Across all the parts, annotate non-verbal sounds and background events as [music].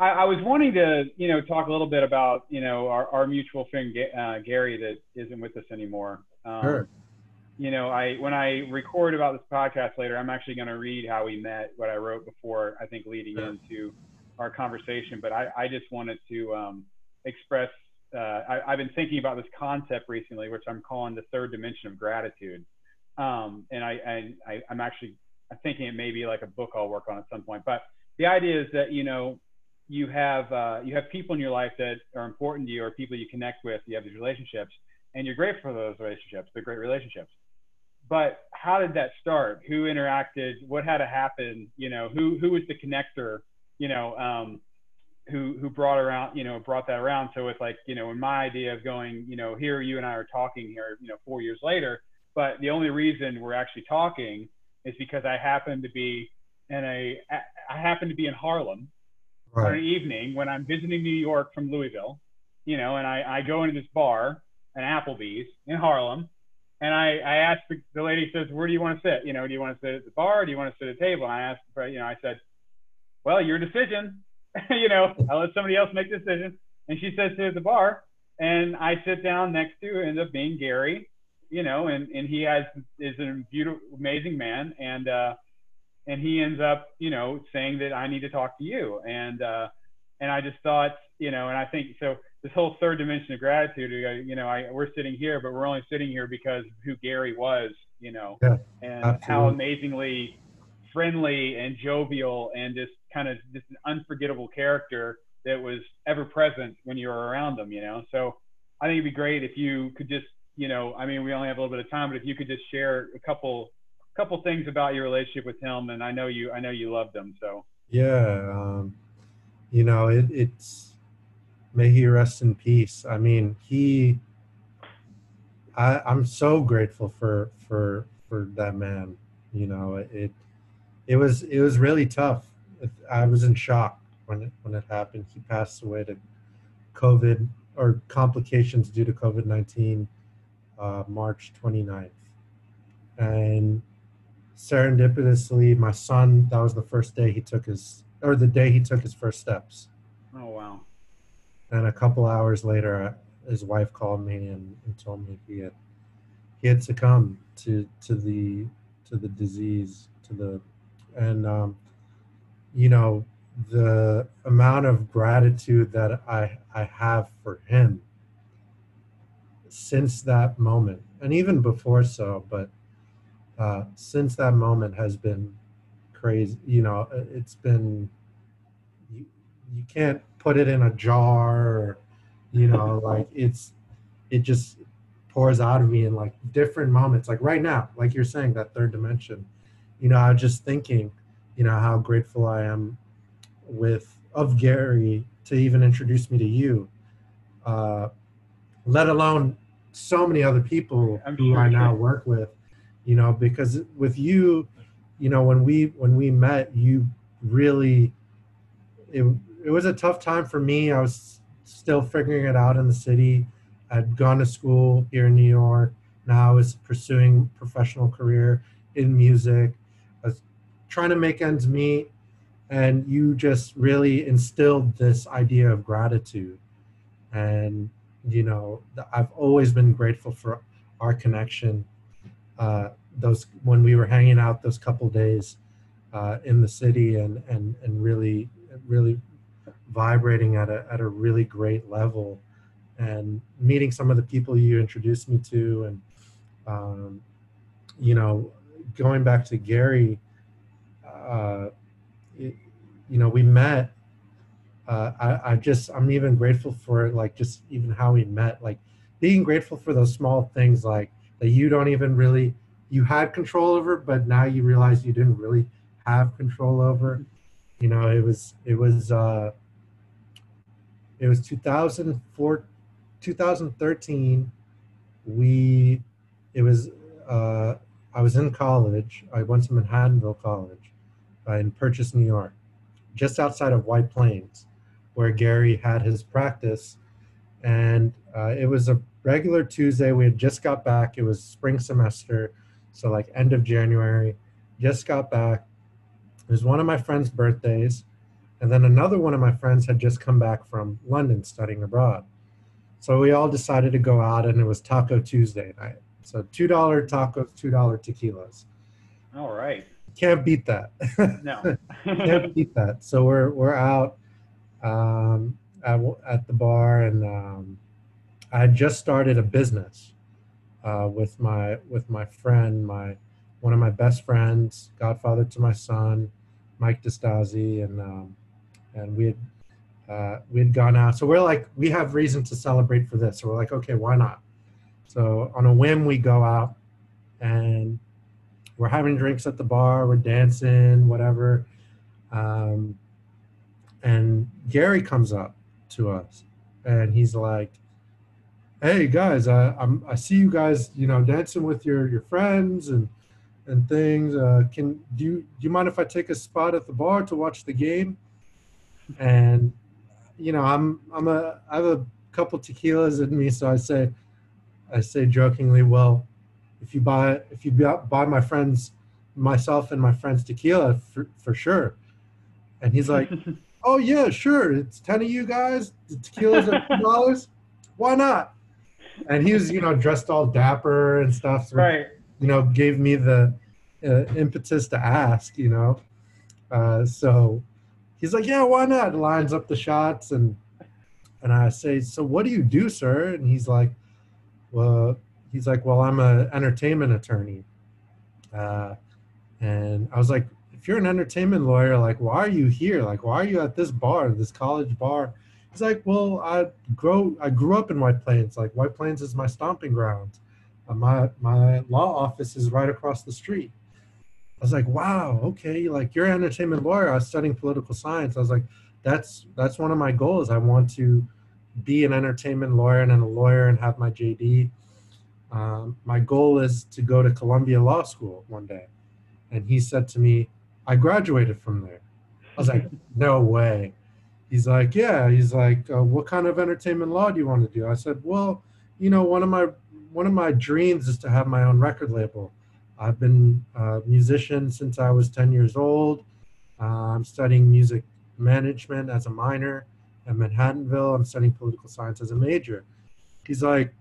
I, I, was wanting to, you know, talk a little bit about, you know, our, our mutual friend uh, Gary that isn't with us anymore. Um, sure. You know, I when I record about this podcast later, I'm actually going to read how we met, what I wrote before. I think leading sure. into our conversation, but I, I just wanted to um, express. Uh, I, have been thinking about this concept recently, which I'm calling the third dimension of gratitude. Um, and I, I, I'm actually thinking it may be like a book I'll work on at some point. But the idea is that you know you have uh, you have people in your life that are important to you or people you connect with you have these relationships and you're grateful for those relationships they're great relationships. But how did that start? Who interacted? What had to happen? You know who who was the connector you know um, who who brought around you know brought that around? So it's like you know in my idea of going you know here you and i are talking here you know four years later but the only reason we're actually talking is because i happen to be in a i happen to be in harlem right. on an evening when I'm visiting New York from Louisville, you know, and I, I go into this bar, an Applebee's in Harlem, and I, I asked the, the lady says, where do you want to sit? You know, do you want to sit at the bar? Do you want to sit at a table? And I asked, you know, I said, well, your decision. [laughs] you know, I'll let somebody else make the decision. And she says, sit at the bar. And I sit down next to, ends up being Gary, you know, and, and he has, is a beautiful, amazing man. And, uh, and he ends up, you know, saying that I need to talk to you. And, uh, and I just thought, you know, and I think so this whole third dimension of gratitude, you know, I, we're sitting here, but we're only sitting here because of who Gary was, you know, yeah, and absolutely. how amazingly friendly and jovial and just kind of just an unforgettable character that was ever present when you were around them, you know? So I think it'd be great if you could just, you know, I mean, we only have a little bit of time, but if you could just share a couple couple things about your relationship with him, and I know you I know you loved him. So yeah, um, you know it, it's may he rest in peace. I mean he. I, I'm so grateful for for for that man. You know it it was it was really tough. I was in shock when it when it happened. He passed away to COVID or complications due to COVID nineteen, uh, March 29th, and serendipitously, my son, that was the first day he took his, or the day he took his first steps. Oh, wow. And a couple hours later, uh, his wife called me and, and told me he had, he had succumbed to, to the, to the disease, to the, and, um, you know, the amount of gratitude that I, I have for him since that moment, and even before so, but uh, since that moment has been crazy. You know, uh, it's been you, you can't put it in a jar or you know [laughs] like it's it just pours out of me in like different moments. Like right now like you're saying that third dimension you know i was just thinking you know how grateful i am with of gary to even introduce me to you. Uh let alone so many other people I'm who sure i now work with you know because with you you know when we when we met you really it, it was a tough time for me. I was still figuring it out in the city. I'd gone to school here in new york. Now i was pursuing professional career in music. I was trying to make ends meet and you just really instilled this idea of gratitude. And you know i've always been grateful for our connection uh, those when we were hanging out those couple days uh, in the city and and and really really vibrating at a at a really great level and meeting some of the people you introduced me to and um, you know going back to Gary uh, it, you know we met uh, I, I just I'm even grateful for like just even how we met like being grateful for those small things like that you don't even really you had control over but now you realize you didn't really have control over. You know it was it was uh it was 2004 2013 we it was uh i was in college. I went to manhattanville college uh, in purchase new york just outside of white plains where gary had his practice. And uh, it was a regular Tuesday. We had just got back. It was spring semester, so like end of January. Just got back. It was one of my friend's birthdays, And then another one of my friends had just come back from London studying abroad. So we all decided to go out, and it was Taco Tuesday night. So $2 tacos, $2 tequilas. All right. Can't beat that. No. [laughs] Can't beat that. So we're, we're out um, at, at the bar, and um, I had just started a business uh, with my with my friend, my one of my best friends, godfather to my son, Mike Destasi, and um, and we had uh, we had gone out. So we're like, we have reason to celebrate for this. So we're like, okay, why not? So on a whim, we go out and we're having drinks at the bar, we're dancing, whatever. Um, and Gary comes up to us and he's like, "Hey guys, I, I'm I see you guys, you know, dancing with your your friends and and things. Uh, can do you do you mind if I take a spot at the bar to watch the game?" And you know, I'm I'm a I have a couple tequilas in me, so I say I say jokingly, "Well, if you buy if you buy my friends myself and my friends tequila for, for sure." And he's like, [laughs] "Oh yeah, sure. It's ten of you guys. The tequila's at [laughs] two dollars. Why not?" And he was, you know, dressed all dapper and stuff. Right. You know, gave me the uh, impetus to ask. You know, uh, so he's like, "Yeah, why not?" Lines up the shots, and and I say, "So what do you do, sir?" And he's like, "Well." He's like, "Well, I'm an entertainment attorney," uh, and I was like, if you're an entertainment lawyer, like, why are you here? Like, why are you at this bar, this college bar? He's like, well, I grow, I grew up in White Plains. Like, White Plains is my stomping ground. Uh, my my law office is right across the street. I was like, wow, okay, like you're an entertainment lawyer. I was studying political science. I was like, that's that's one of my goals. I want to be an entertainment lawyer and a lawyer and have my JD. Um, my goal is to go to Columbia Law School one day. And he said to me, I graduated from there. I was like, no way. He's like, yeah. He's like, uh, what kind of entertainment law do you want to do? I said, well, you know, one of my one of my dreams is to have my own record label. I've been a musician since I was 10 years old. Uh, I'm studying music management as a minor at Manhattanville. I'm studying political science as a major. He's like,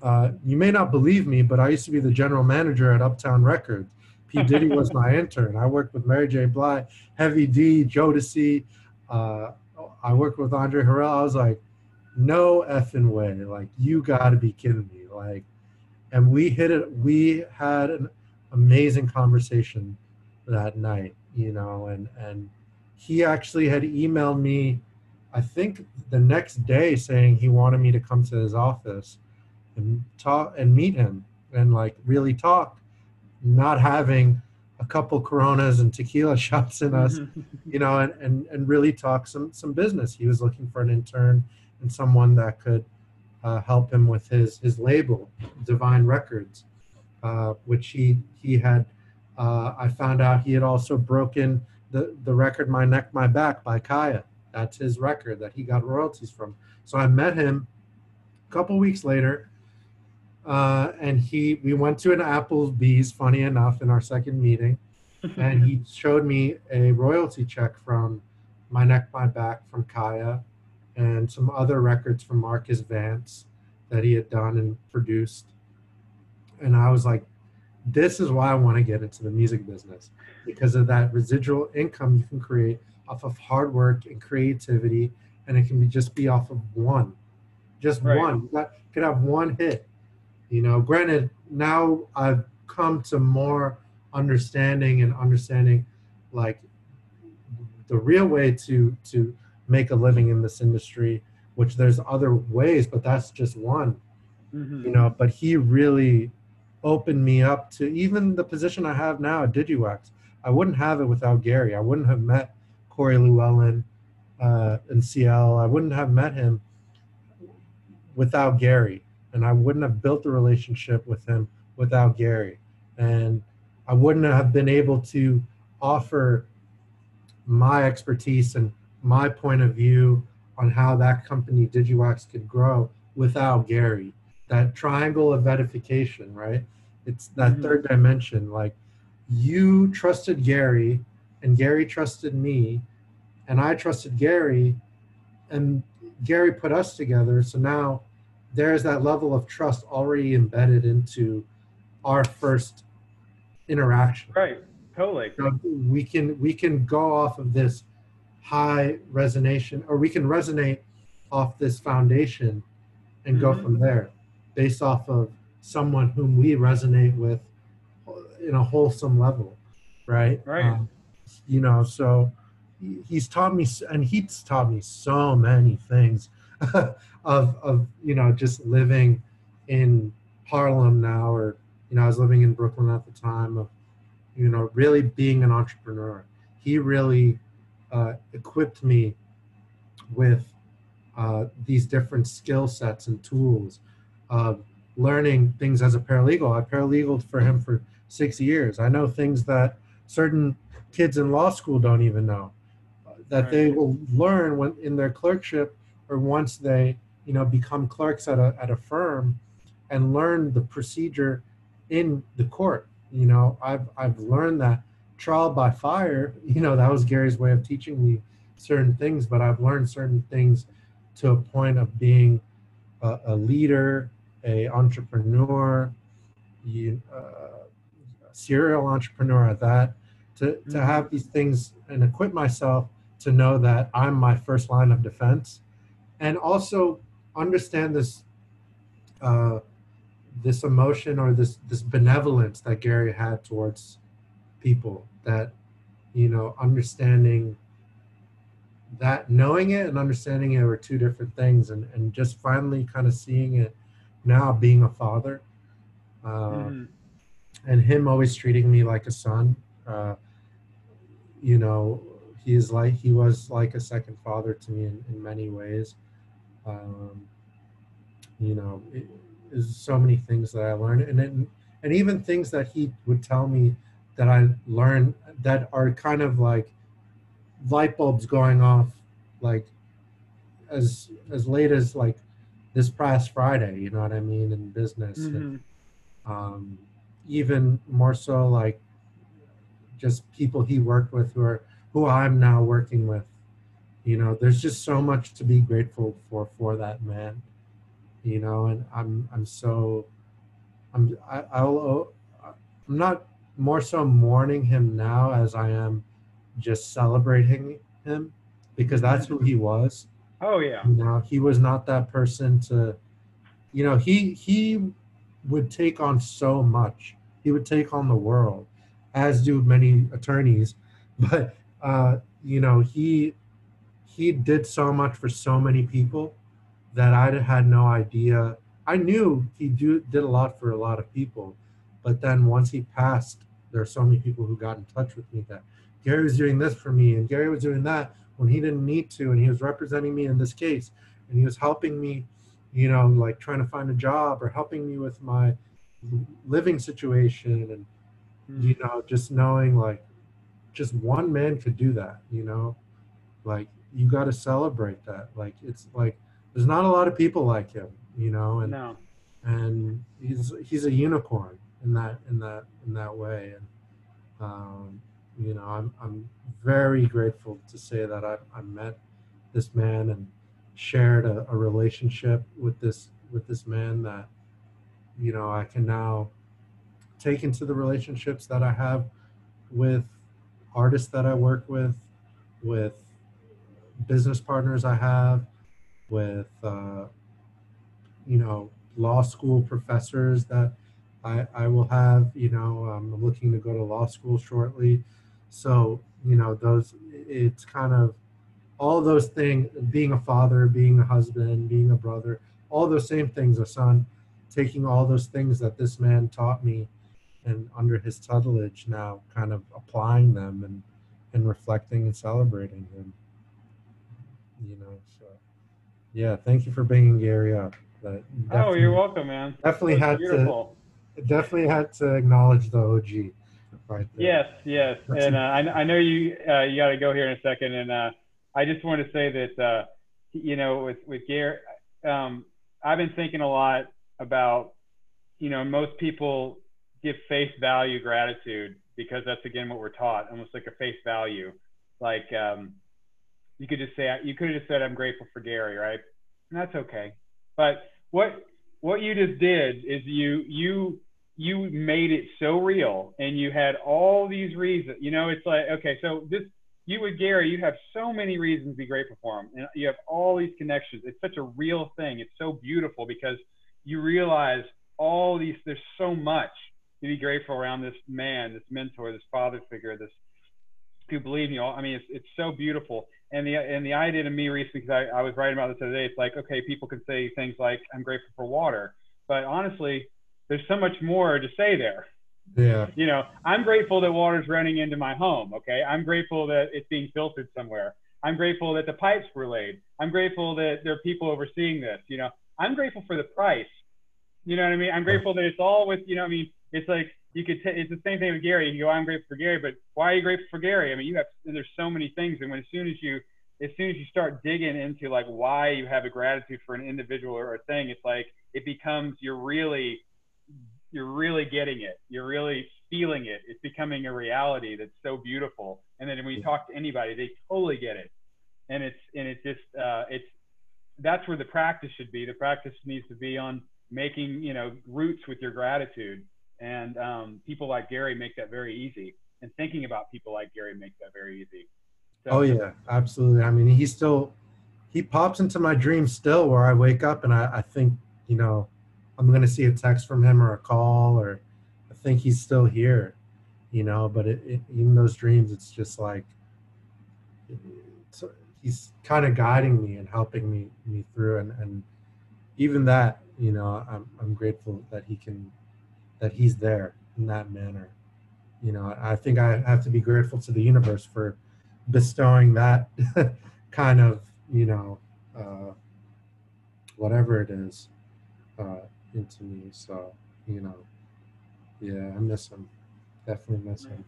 uh, you may not believe me, but I used to be the general manager at Uptown Records. P. Diddy was my [laughs] intern. I worked with Mary J. Blige, Heavy D, Jodeci. Uh, I worked with Andre Harrell. I was like, no effing way. Like, you got to be kidding me. Like, and we hit it. We had an amazing conversation that night, you know, and, and he actually had emailed me, I think the next day saying he wanted me to come to his office and talk and meet him and like really talk not having a couple coronas and tequila [laughs] shots in us [laughs] you know and, and and really talk some some business. He was looking for an intern and someone that could uh, help him with his his label divine records uh, which he he had uh, i found out he had also broken the the record my neck my back by Khia. That's his record that he got royalties from. So i met him a couple weeks later uh, and he we went to an Applebee's, funny enough, in our second meeting, [laughs] and he showed me a royalty check from My Neck, My Back from Khia, and some other records from Marcus Vance that he had done and produced. And I was like, this is why I want to get into the music business because of that residual income you can create off of hard work and creativity, and it can be just be off of one, just Right. one. You could have one hit you know granted now i've come to more understanding and understanding like the real way to to make a living in this industry which there's other ways but that's just one Mhm. you know but he really opened me up to even the position i have now at digiwax. I wouldn't have it without gary. I wouldn't have met corey llewellyn uh, in cl i wouldn't have met him without gary and i wouldn't have built the relationship with him without gary and i wouldn't have been able to offer my expertise and my point of view on how that company digiwax could grow without gary that triangle of edification right it's that Mhm. third dimension like you trusted gary and gary trusted me and I trusted Gary, and Gary put us together. So now there's that level of trust already embedded into our first interaction. Right. Totally. So we can we can go off of this high resonation, or we can resonate off this foundation and mm-hmm. go from there, based off of someone whom we resonate with in a wholesome level, right? Right. Um, you know, so he's taught me, and he's taught me so many things [laughs] of of you know just living in Harlem now, or you know I was living in Brooklyn at the time of you know really being an entrepreneur. He really uh, equipped me with uh, these different skill sets and tools of learning things as a paralegal. I paralegaled for him for six years. I know things that certain kids in law school don't even know that right. they will learn when in their clerkship or once they you know become clerks at a at a firm and learn the procedure in the court you know i've i've learned that trial by fire [laughs] you know that was gary's way of teaching me certain things but i've learned certain things to a point of being a, a leader a entrepreneur you, uh, a serial entrepreneur at that to, to mm-hmm. have these things and equip myself to know that i'm my first line of defense and also understand this uh, this emotion or this this benevolence that Gary had towards people that you know understanding that knowing it and understanding it were two different things and and just finally kind of seeing it now being a father uh, mm. and him always treating me like a son uh, you know he is like he was like a second father to me in, in many ways um, you know, it, there's so many things that I learned, and then, and even things that he would tell me that I learned that are kind of like light bulbs going off, like as as late as like this past Friday. You know what I mean in business, mm-hmm. and, um, even more so like just people he worked with who are who I'm now working with you know there's just so much to be grateful for for that man you know and i'm i'm so i'm I, i'll i'm not more so mourning him now as i am just celebrating him because that's who he was. Oh yeah. You know he was not that person to you know he he would take on so much. He would take on the world as do many attorneys. [laughs] But uh you know he he did so much for so many people that I had no idea. I knew he do, did a lot for a lot of people, but then once he passed, there are so many people who got in touch with me that Gary was doing this for me and Gary was doing that when he didn't need to, and he was representing me in this case, and he was helping me, you know, like trying to find a job or helping me with my living situation, and mm. you know, just knowing like just one man could do that, you know, like you got to celebrate that. Like it's like there's not a lot of people like him, you know, and no. and he's he's a unicorn in that in that in that way, and um, you know, I'm I'm very grateful to say that I I met this man and shared a, a relationship with this with this man that you know I can now take into the relationships that I have with artists that I work with, with business partners I have, with uh, you know law school professors that I, I will have. You know, I'm looking to go to law school shortly, so you know those. It's kind of all those things: being a father, being a husband, being a brother, all those same things. A son, taking all those things that this man taught me, and under his tutelage now, kind of applying them and and reflecting and celebrating him. So yeah, thank you for bringing Gary up. Oh, you're welcome, man. Definitely had beautiful. to definitely had to acknowledge the OG. Right. Yes, yes, That's and uh, I, I know you uh, you got to go here in a second, and uh, I just want to say that uh, you know with with Gary, um, I've been thinking a lot about you know most people give face value gratitude because that's again what we're taught, almost like a face value, like um, you could just say you could have just said I'm grateful for Gary, right? And that's okay. But what what you just did is you you you made it so real and you had all these reasons you know it's like okay so this you with gary you have so many reasons to be grateful for him and you have all these connections it's such a real thing it's so beautiful because you realize all these there's so much to be grateful around this man this mentor this father figure this who believe you all i mean it's, it's so beautiful and the and the idea to me recently because I, I was writing about this today it's like okay people can say things like i'm grateful for water but honestly there's so much more to say there. Yeah. You know, I'm grateful that water's running into my home. Okay. I'm grateful that it's being filtered somewhere. I'm grateful that the pipes were laid. I'm grateful that there are people overseeing this. You know, I'm grateful for the price. You know what I mean? I'm grateful that it's all with, you know, I mean, it's like you could, t- it's the same thing with Gary. You go, I'm grateful for Gary, but why are you grateful for Gary? I mean, you have, there's so many things. And when, as soon as you, as soon as you start digging into like why you have a gratitude for an individual or a thing, it's like it becomes you're really you're really getting it. You're really feeling it. It's becoming a reality that's so beautiful. And then when you talk to anybody, they totally get it. And it's and it's just uh, it's that's where the practice should be. The practice needs to be on making you know roots with your gratitude. And um, people like Gary make that very easy. And thinking about people like Gary makes that very easy. So, oh yeah, absolutely. I mean, he still he pops into my dreams still, where I wake up and I, I think you know I'm going to see a text from him or a call or I think he's still here, you know. But it, it, in those dreams, it's just like it's, he's kind of guiding me and helping me me through, and and even that, you know, I'm I'm grateful that he can that he's there in that manner. You know, I think I have to be grateful to the universe for bestowing that [laughs] kind of, you know, uh, whatever it is, uh, into me. So, you know, yeah, I miss him. Definitely miss him.